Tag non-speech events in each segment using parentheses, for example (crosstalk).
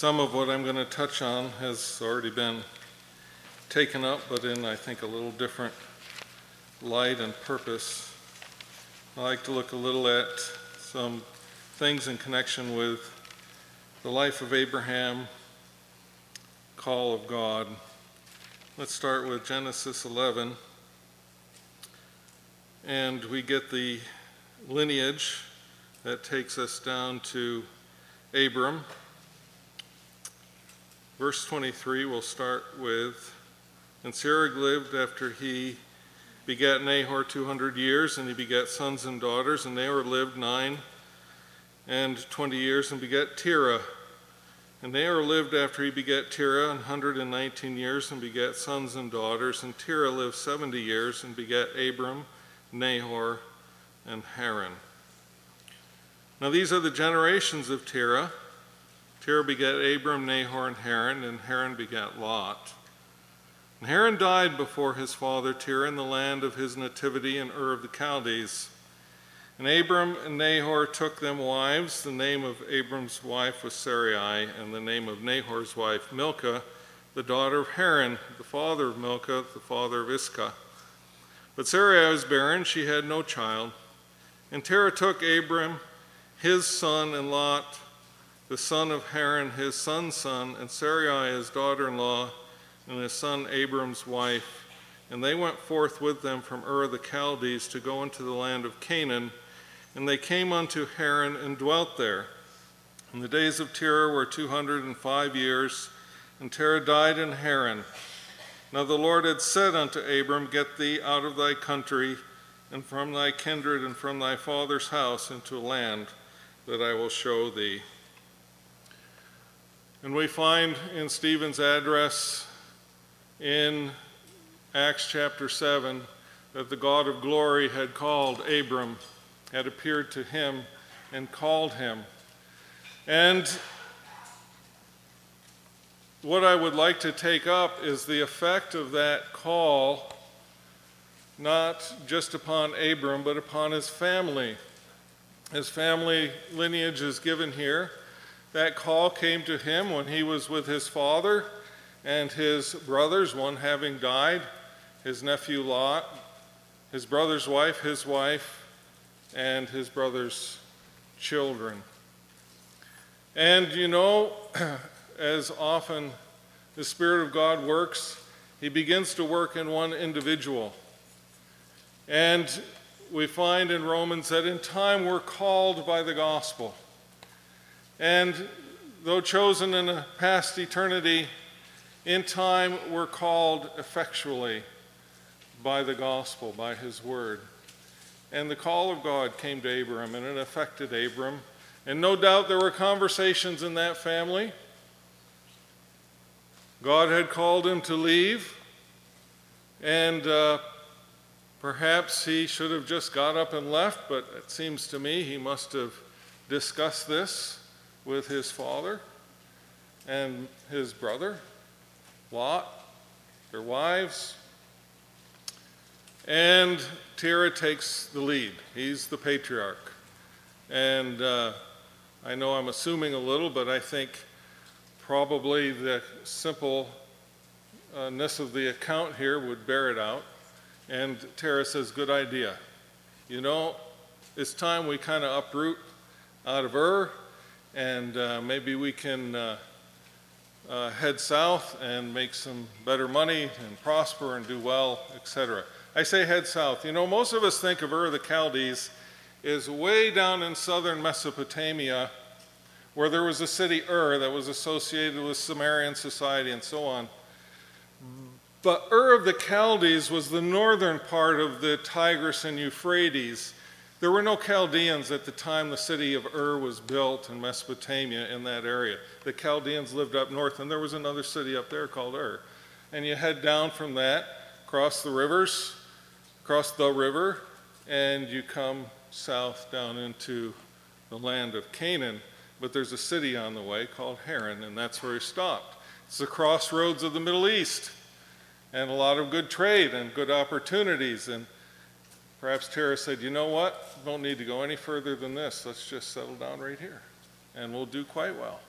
Some of what I'm going to touch on has already been taken up, but in, I think, a little different light and purpose. I like to look a little at some things in connection with the life of Abraham, call of God. Let's start with Genesis 11. And we get the lineage that takes us down to Abram. Verse 23, we'll start with And Serug lived after he begat Nahor 200 years, and he begat sons and daughters, and Nahor lived nine and 20 years and begat Terah. And Nahor lived after he begat Terah 119 years and begat sons and daughters, and Terah lived 70 years and begat Abram, Nahor, and Haran. Now these are the generations of Terah. Terah begat Abram, Nahor, and Haran, and Haran begat Lot. And Haran died before his father Terah in the land of his nativity in Ur of the Chaldees. And Abram and Nahor took them wives. The name of Abram's wife was Sarai, and the name of Nahor's wife Milcah, the daughter of Haran, the father of Milcah, the father of Iscah. But Sarai was barren, she had no child. And Terah took Abram, his son, and Lot, the son of Haran, his son's son, and Sarai, his daughter in law, and his son Abram's wife. And they went forth with them from Ur of the Chaldees to go into the land of Canaan. And they came unto Haran and dwelt there. And the days of Terah were 205 years, and Terah died in Haran. Now the Lord had said unto Abram, Get thee out of thy country, and from thy kindred, and from thy father's house into a land that I will show thee. And we find in Stephen's address in Acts chapter 7 that the God of glory had called Abram, had appeared to him and called him. And what I would like to take up is the effect of that call, not just upon Abram, but upon his family. His family lineage is given here. That call came to him when he was with his father and his brothers, one having died, his nephew Lot, his brother's wife, his wife, and his brother's children. And you know, (clears throat) as often the Spirit of God works, He begins to work in one individual. And we find in Romans that in time we're called by the gospel. And though chosen in a past eternity, in time we're called effectually by the gospel, by his word. And the call of God came to Abram, and it affected Abram. And no doubt there were conversations in that family. God had called him to leave, and uh, perhaps he should have just got up and left, but it seems to me he must have discussed this with his father and his brother, Lot, their wives. And Terah takes the lead. He's the patriarch. And uh, I know I'm assuming a little, but I think probably the simpleness of the account here would bear it out. And Terah says, Good idea. You know, it's time we kind of uproot out of Ur and uh, maybe we can uh, uh, head south and make some better money and prosper and do well, etc. I say head south. You know, most of us think of Ur the Chaldees is way down in southern Mesopotamia where there was a city Ur that was associated with Sumerian society and so on. But Ur of the Chaldees was the northern part of the Tigris and Euphrates there were no Chaldeans at the time the city of Ur was built in Mesopotamia in that area. The Chaldeans lived up north, and there was another city up there called Ur. And you head down from that, cross the rivers, cross the river, and you come south down into the land of Canaan. But there's a city on the way called Haran, and that's where he stopped. It's the crossroads of the Middle East, and a lot of good trade and good opportunities. And Perhaps Terah said, you know what? Don't need to go any further than this. Let's just settle down right here, and we'll do quite well.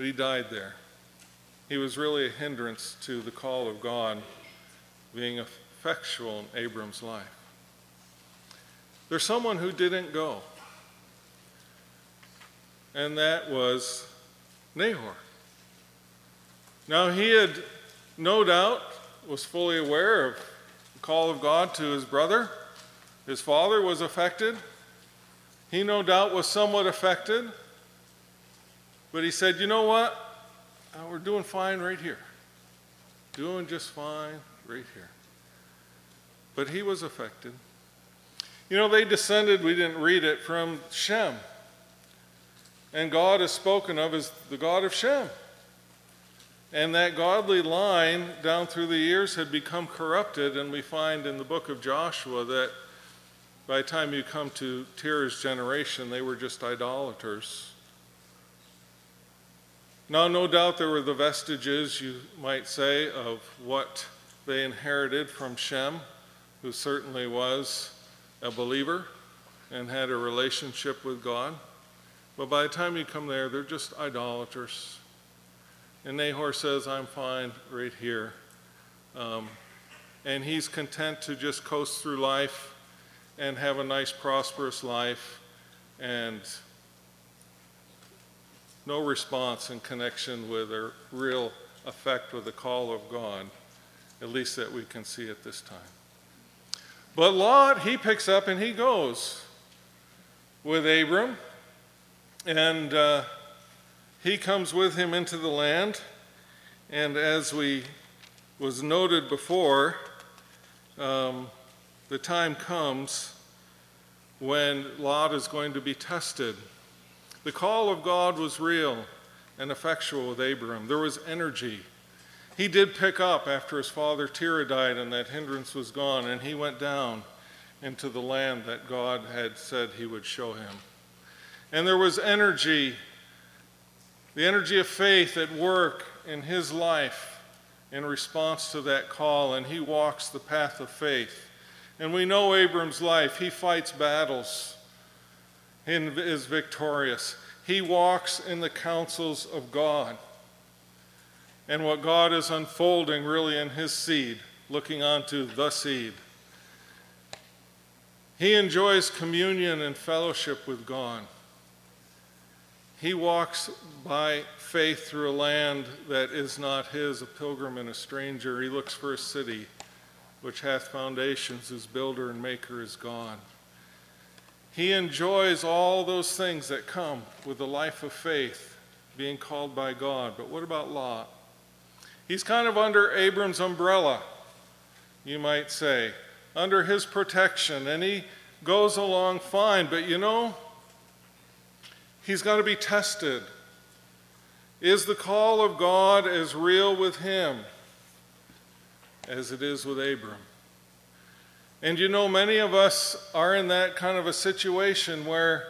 but he died there. He was really a hindrance to the call of God being effectual in Abram's life. There's someone who didn't go, and that was Nahor. Now, he had no doubt was fully aware of the call of God to his brother. His father was affected. He no doubt was somewhat affected. But he said, You know what? Uh, we're doing fine right here. Doing just fine right here. But he was affected. You know, they descended, we didn't read it, from Shem. And God is spoken of as the God of Shem. And that godly line down through the years had become corrupted, and we find in the book of Joshua that by the time you come to Terah's generation, they were just idolaters. Now, no doubt there were the vestiges, you might say, of what they inherited from Shem, who certainly was a believer and had a relationship with God. But by the time you come there, they're just idolaters. And Nahor says, I'm fine right here. Um, and he's content to just coast through life and have a nice, prosperous life and no response in connection with a real effect with the call of God, at least that we can see at this time. But Lot, he picks up and he goes with Abram, and uh, he comes with him into the land. And as we was noted before, um, the time comes when Lot is going to be tested the call of God was real and effectual with Abram. There was energy. He did pick up after his father Terah died and that hindrance was gone, and he went down into the land that God had said he would show him. And there was energy, the energy of faith at work in his life in response to that call, and he walks the path of faith. And we know Abram's life. He fights battles and is victorious. He walks in the counsels of God. And what God is unfolding really in his seed, looking onto the seed. He enjoys communion and fellowship with God. He walks by faith through a land that is not his, a pilgrim and a stranger. He looks for a city which hath foundations, whose builder and maker is God. He enjoys all those things that come with the life of faith, being called by God. But what about Lot? He's kind of under Abram's umbrella, you might say, under his protection, and he goes along fine. But you know, he's got to be tested. Is the call of God as real with him as it is with Abram? And you know, many of us are in that kind of a situation where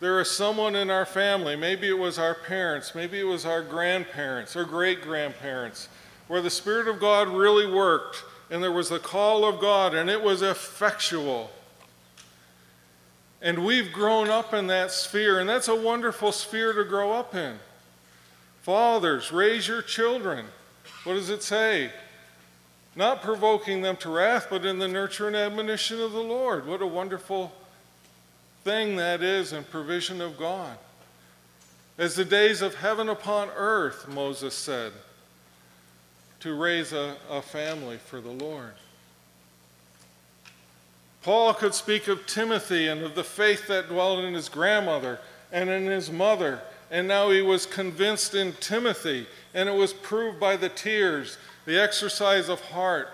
there is someone in our family, maybe it was our parents, maybe it was our grandparents or great grandparents, where the Spirit of God really worked and there was the call of God and it was effectual. And we've grown up in that sphere, and that's a wonderful sphere to grow up in. Fathers, raise your children. What does it say? not provoking them to wrath, but in the nurture and admonition of the Lord. What a wonderful thing that is and provision of God. As the days of heaven upon earth, Moses said, to raise a, a family for the Lord. Paul could speak of Timothy and of the faith that dwelt in his grandmother and in his mother. And now he was convinced in Timothy, and it was proved by the tears the exercise of heart,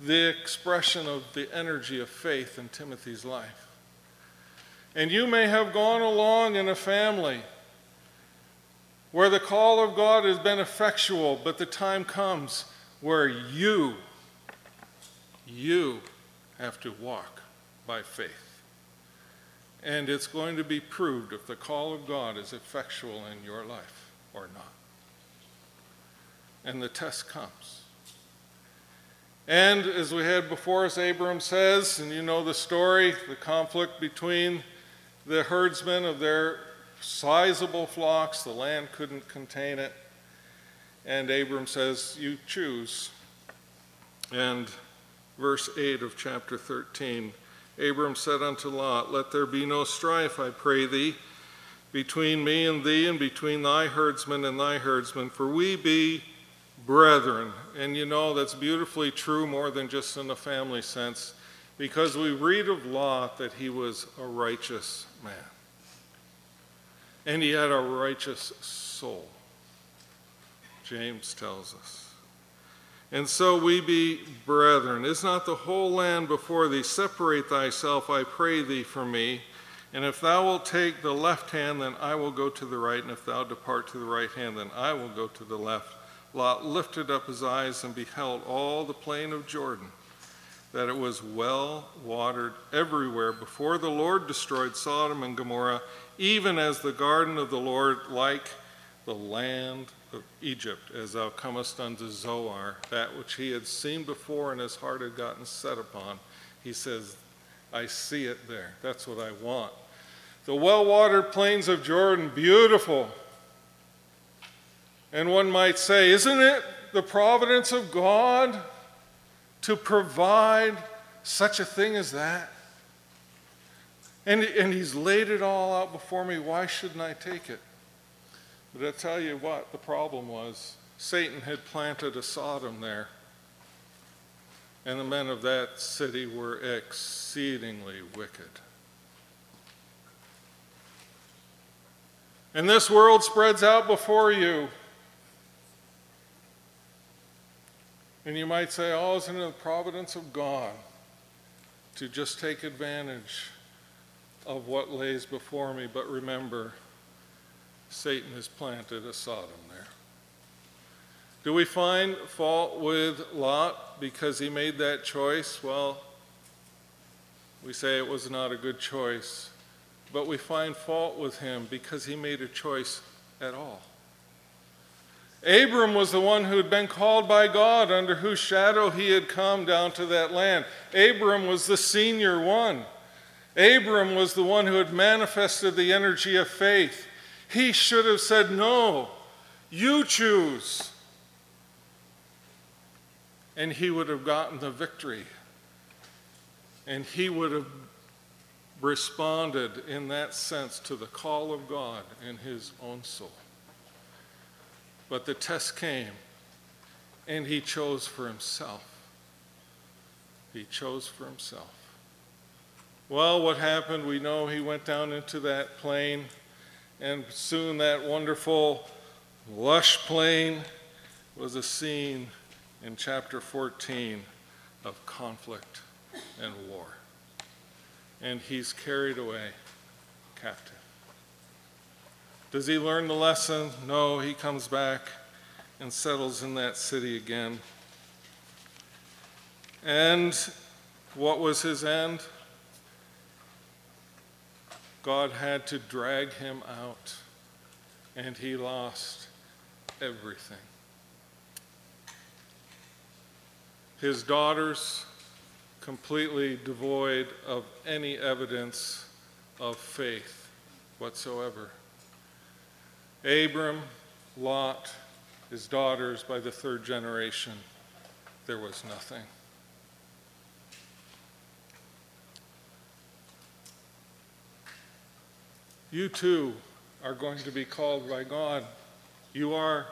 the expression of the energy of faith in Timothy's life. And you may have gone along in a family where the call of God has been effectual, but the time comes where you, you have to walk by faith. And it's going to be proved if the call of God is effectual in your life or not. And the test comes. And as we had before us, Abram says, and you know the story the conflict between the herdsmen of their sizable flocks, the land couldn't contain it. And Abram says, You choose. And verse 8 of chapter 13 Abram said unto Lot, Let there be no strife, I pray thee, between me and thee, and between thy herdsmen and thy herdsmen, for we be brethren. And you know, that's beautifully true more than just in a family sense, because we read of Lot that he was a righteous man. And he had a righteous soul, James tells us. And so we be brethren. Is not the whole land before thee? Separate thyself, I pray thee, from me. And if thou wilt take the left hand, then I will go to the right. And if thou depart to the right hand, then I will go to the left. Lot lifted up his eyes and beheld all the plain of Jordan, that it was well watered everywhere before the Lord destroyed Sodom and Gomorrah, even as the garden of the Lord, like the land of Egypt, as thou comest unto Zoar, that which he had seen before and his heart had gotten set upon. He says, I see it there. That's what I want. The well watered plains of Jordan, beautiful. And one might say, isn't it the providence of God to provide such a thing as that? And, and he's laid it all out before me. Why shouldn't I take it? But I tell you what, the problem was Satan had planted a Sodom there. And the men of that city were exceedingly wicked. And this world spreads out before you. And you might say, oh, isn't it the providence of God to just take advantage of what lays before me? But remember, Satan has planted a Sodom there. Do we find fault with Lot because he made that choice? Well, we say it was not a good choice, but we find fault with him because he made a choice at all. Abram was the one who had been called by God, under whose shadow he had come down to that land. Abram was the senior one. Abram was the one who had manifested the energy of faith. He should have said, No, you choose. And he would have gotten the victory. And he would have responded in that sense to the call of God in his own soul. But the test came, and he chose for himself. He chose for himself. Well, what happened? We know he went down into that plain and soon that wonderful, lush plain was a scene in chapter 14 of conflict and war. And he's carried away captive. Does he learn the lesson? No, he comes back and settles in that city again. And what was his end? God had to drag him out, and he lost everything. His daughters, completely devoid of any evidence of faith whatsoever. Abram, Lot, his daughters by the third generation, there was nothing. You too are going to be called by God. You are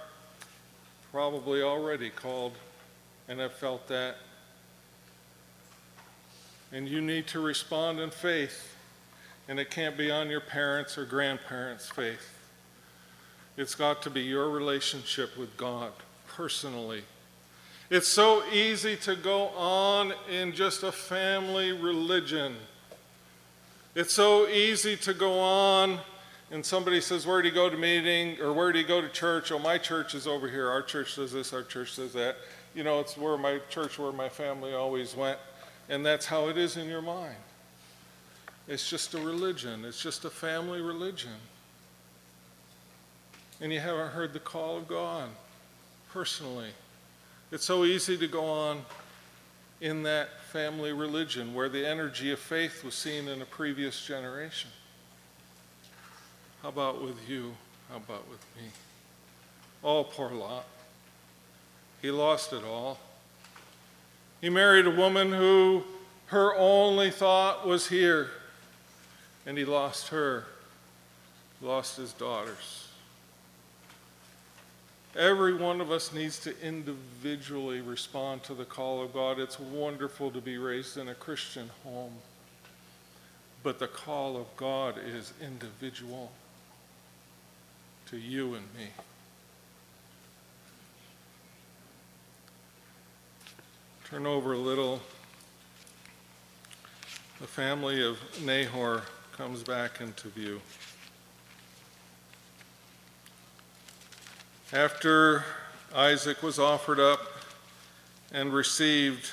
probably already called and have felt that. And you need to respond in faith. And it can't be on your parents' or grandparents' faith. It's got to be your relationship with God personally. It's so easy to go on in just a family religion it's so easy to go on and somebody says, Where do you go to meeting? Or where do you go to church? Oh, my church is over here. Our church does this, our church does that. You know, it's where my church, where my family always went. And that's how it is in your mind. It's just a religion, it's just a family religion. And you haven't heard the call of God personally. It's so easy to go on in that family religion where the energy of faith was seen in a previous generation. How about with you? How about with me? Oh, poor Lot. He lost it all. He married a woman who her only thought was here, and he lost her, lost his daughters. Every one of us needs to individually respond to the call of God. It's wonderful to be raised in a Christian home, but the call of God is individual to you and me. Turn over a little. The family of Nahor comes back into view. After Isaac was offered up and received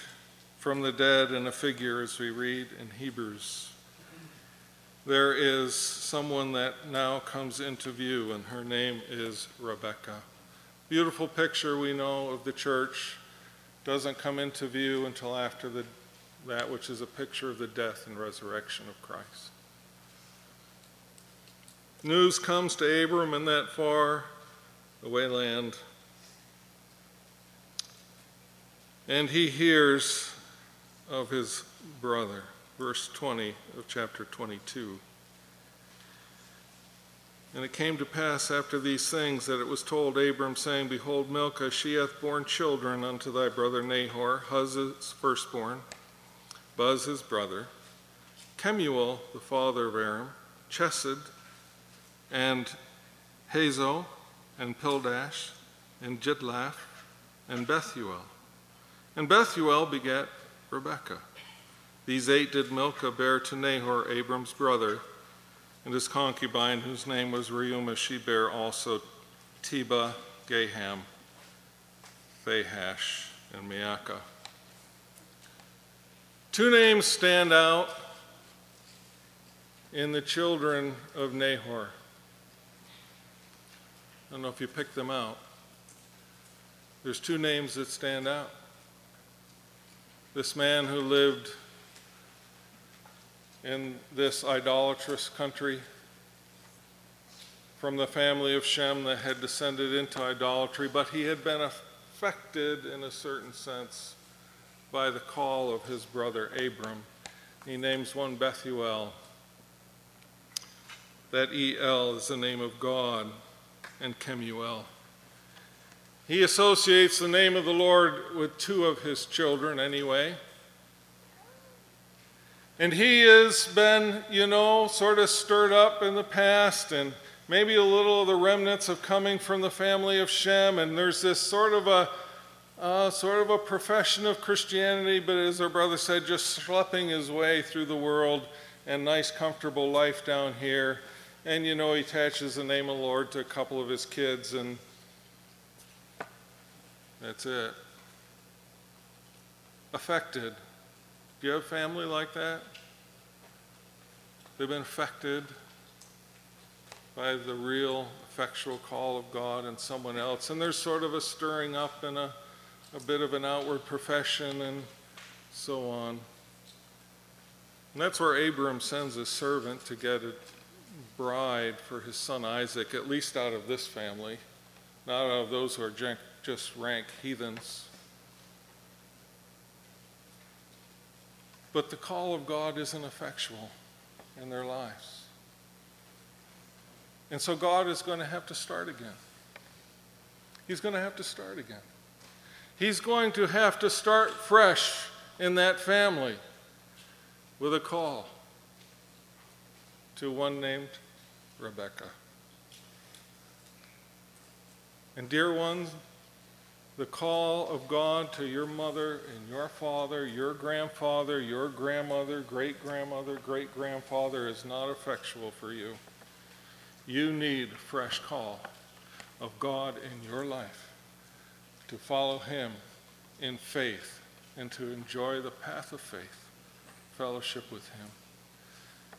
from the dead in a figure, as we read in Hebrews, there is someone that now comes into view, and her name is Rebecca. Beautiful picture we know of the church doesn't come into view until after the, that which is a picture of the death and resurrection of Christ. News comes to Abram in that far away land, and he hears of his brother. Verse 20 of chapter 22. And it came to pass after these things that it was told Abram, saying, Behold, Milcah, she hath borne children unto thy brother Nahor, Huz's firstborn, Buz his brother, Kemuel the father of Aram, Chesed, and Hazo, and Pildash, and Jidlaph, and Bethuel. And Bethuel begat Rebekah. These eight did Milcah bear to Nahor, Abram's brother, and his concubine, whose name was Reumah, she bare also Tebah, Gaham, Thahash, and Maacah. Two names stand out in the children of Nahor. I don't know if you picked them out. There's two names that stand out. This man who lived in this idolatrous country from the family of Shem that had descended into idolatry, but he had been affected in a certain sense by the call of his brother Abram. He names one Bethuel. That El is the name of God, and Kemuel. He associates the name of the Lord with two of his children, anyway. And he has been, you know, sort of stirred up in the past, and maybe a little of the remnants of coming from the family of Shem. And there's this sort of a uh, sort of a profession of Christianity, but as our brother said, just schlepping his way through the world and nice, comfortable life down here. And you know, he attaches the name of the Lord to a couple of his kids, and that's it. Affected. Do you have family like that? They've been affected by the real effectual call of God and someone else. And there's sort of a stirring up and a, a bit of an outward profession and so on. And that's where Abram sends his servant to get a bride for his son Isaac, at least out of this family, not out of those who are just rank heathens. But the call of God isn't effectual in their lives. And so God is going to have to start again. He's going to have to start again. He's going to have to start fresh in that family with a call to one named Rebecca. And, dear ones, the call of God to your mother and your father, your grandfather, your grandmother, great grandmother, great grandfather is not effectual for you. You need a fresh call of God in your life to follow Him in faith and to enjoy the path of faith, fellowship with Him.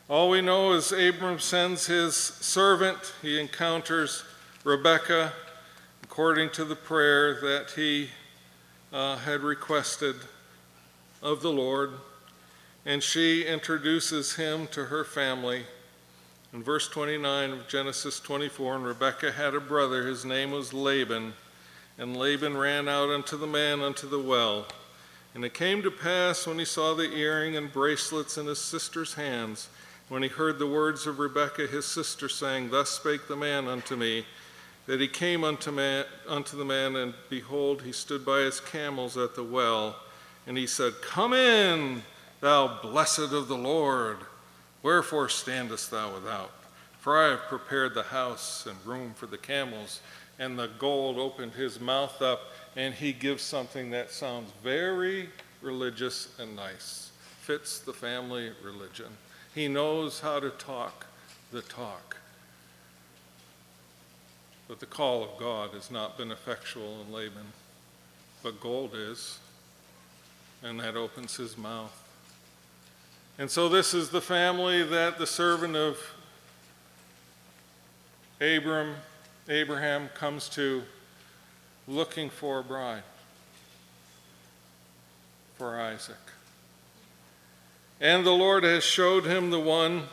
All we know is Abram sends his servant, he encounters Rebekah according to the prayer that he uh, had requested of the Lord, and she introduces him to her family In verse 29 of Genesis 24, and Rebekah had a brother, his name was Laban. And Laban ran out unto the man unto the well. And it came to pass when he saw the earring and bracelets in his sister's hands, when he heard the words of Rebekah his sister, saying, Thus spake the man unto me, that he came unto, man, unto the man, and behold, he stood by his camels at the well. And he said, Come in, thou blessed of the Lord. Wherefore standest thou without? For I have prepared the house and room for the camels. And the gold opened his mouth up, and he gives something that sounds very religious and nice. Fits the family religion. He knows how to talk the talk. But the call of God has not been effectual in Laban, but gold is, and that opens his mouth. And so, this is the family that the servant of Abram, Abraham comes to looking for a bride for Isaac. And the Lord has showed him the one,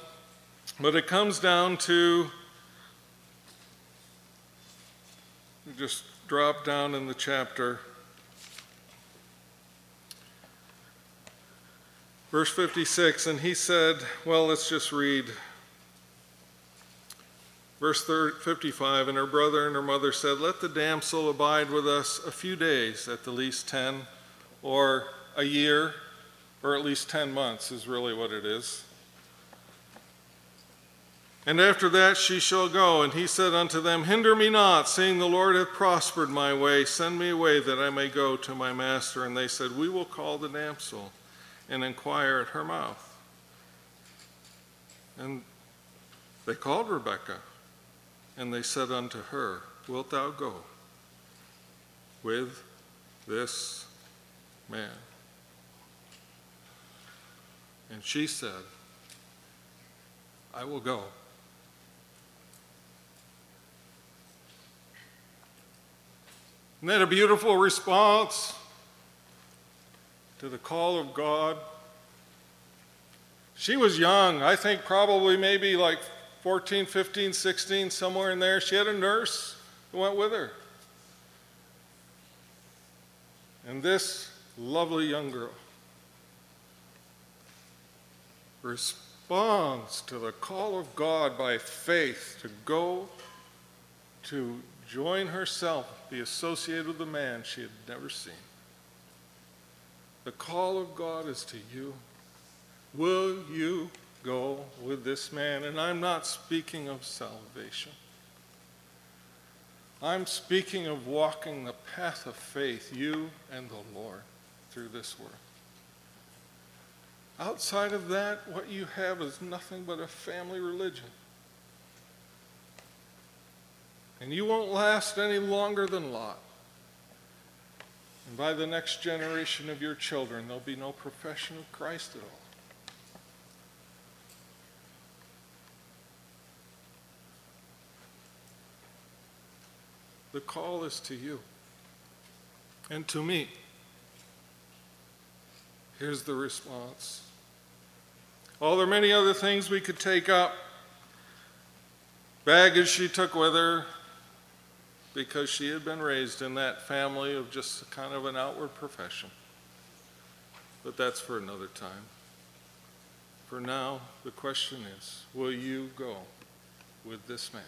but it comes down to just drop down in the chapter. Verse 56, and he said, well, let's just read. Verse 55, and her brother and her mother said, Let the damsel abide with us a few days, at the least 10, or a year, or at least 10 months, is really what it is. And after that she shall go. And he said unto them, Hinder me not, seeing the Lord hath prospered my way. Send me away that I may go to my master. And they said, We will call the damsel and inquire at her mouth. And they called Rebekah, and they said unto her, Wilt thou go with this man? And she said, I will go. Isn't that a beautiful response to the call of God? She was young, I think probably maybe like 14, 15, 16, somewhere in there. She had a nurse who went with her. And this lovely young girl responds to the call of God by faith to go to join herself, be associated with a man she had never seen. The call of God is to you. Will you go with this man? And I'm not speaking of salvation. I'm speaking of walking the path of faith, you and the Lord, through this world. Outside of that, what you have is nothing but a family religion. And you won't last any longer than Lot. And by the next generation of your children, there'll be no profession of Christ at all. The call is to you and to me. Here's the response. Oh, there are many other things we could take up. Baggage she took with her, because she had been raised in that family of just kind of an outward profession. But that's for another time. For now, the question is will you go with this man?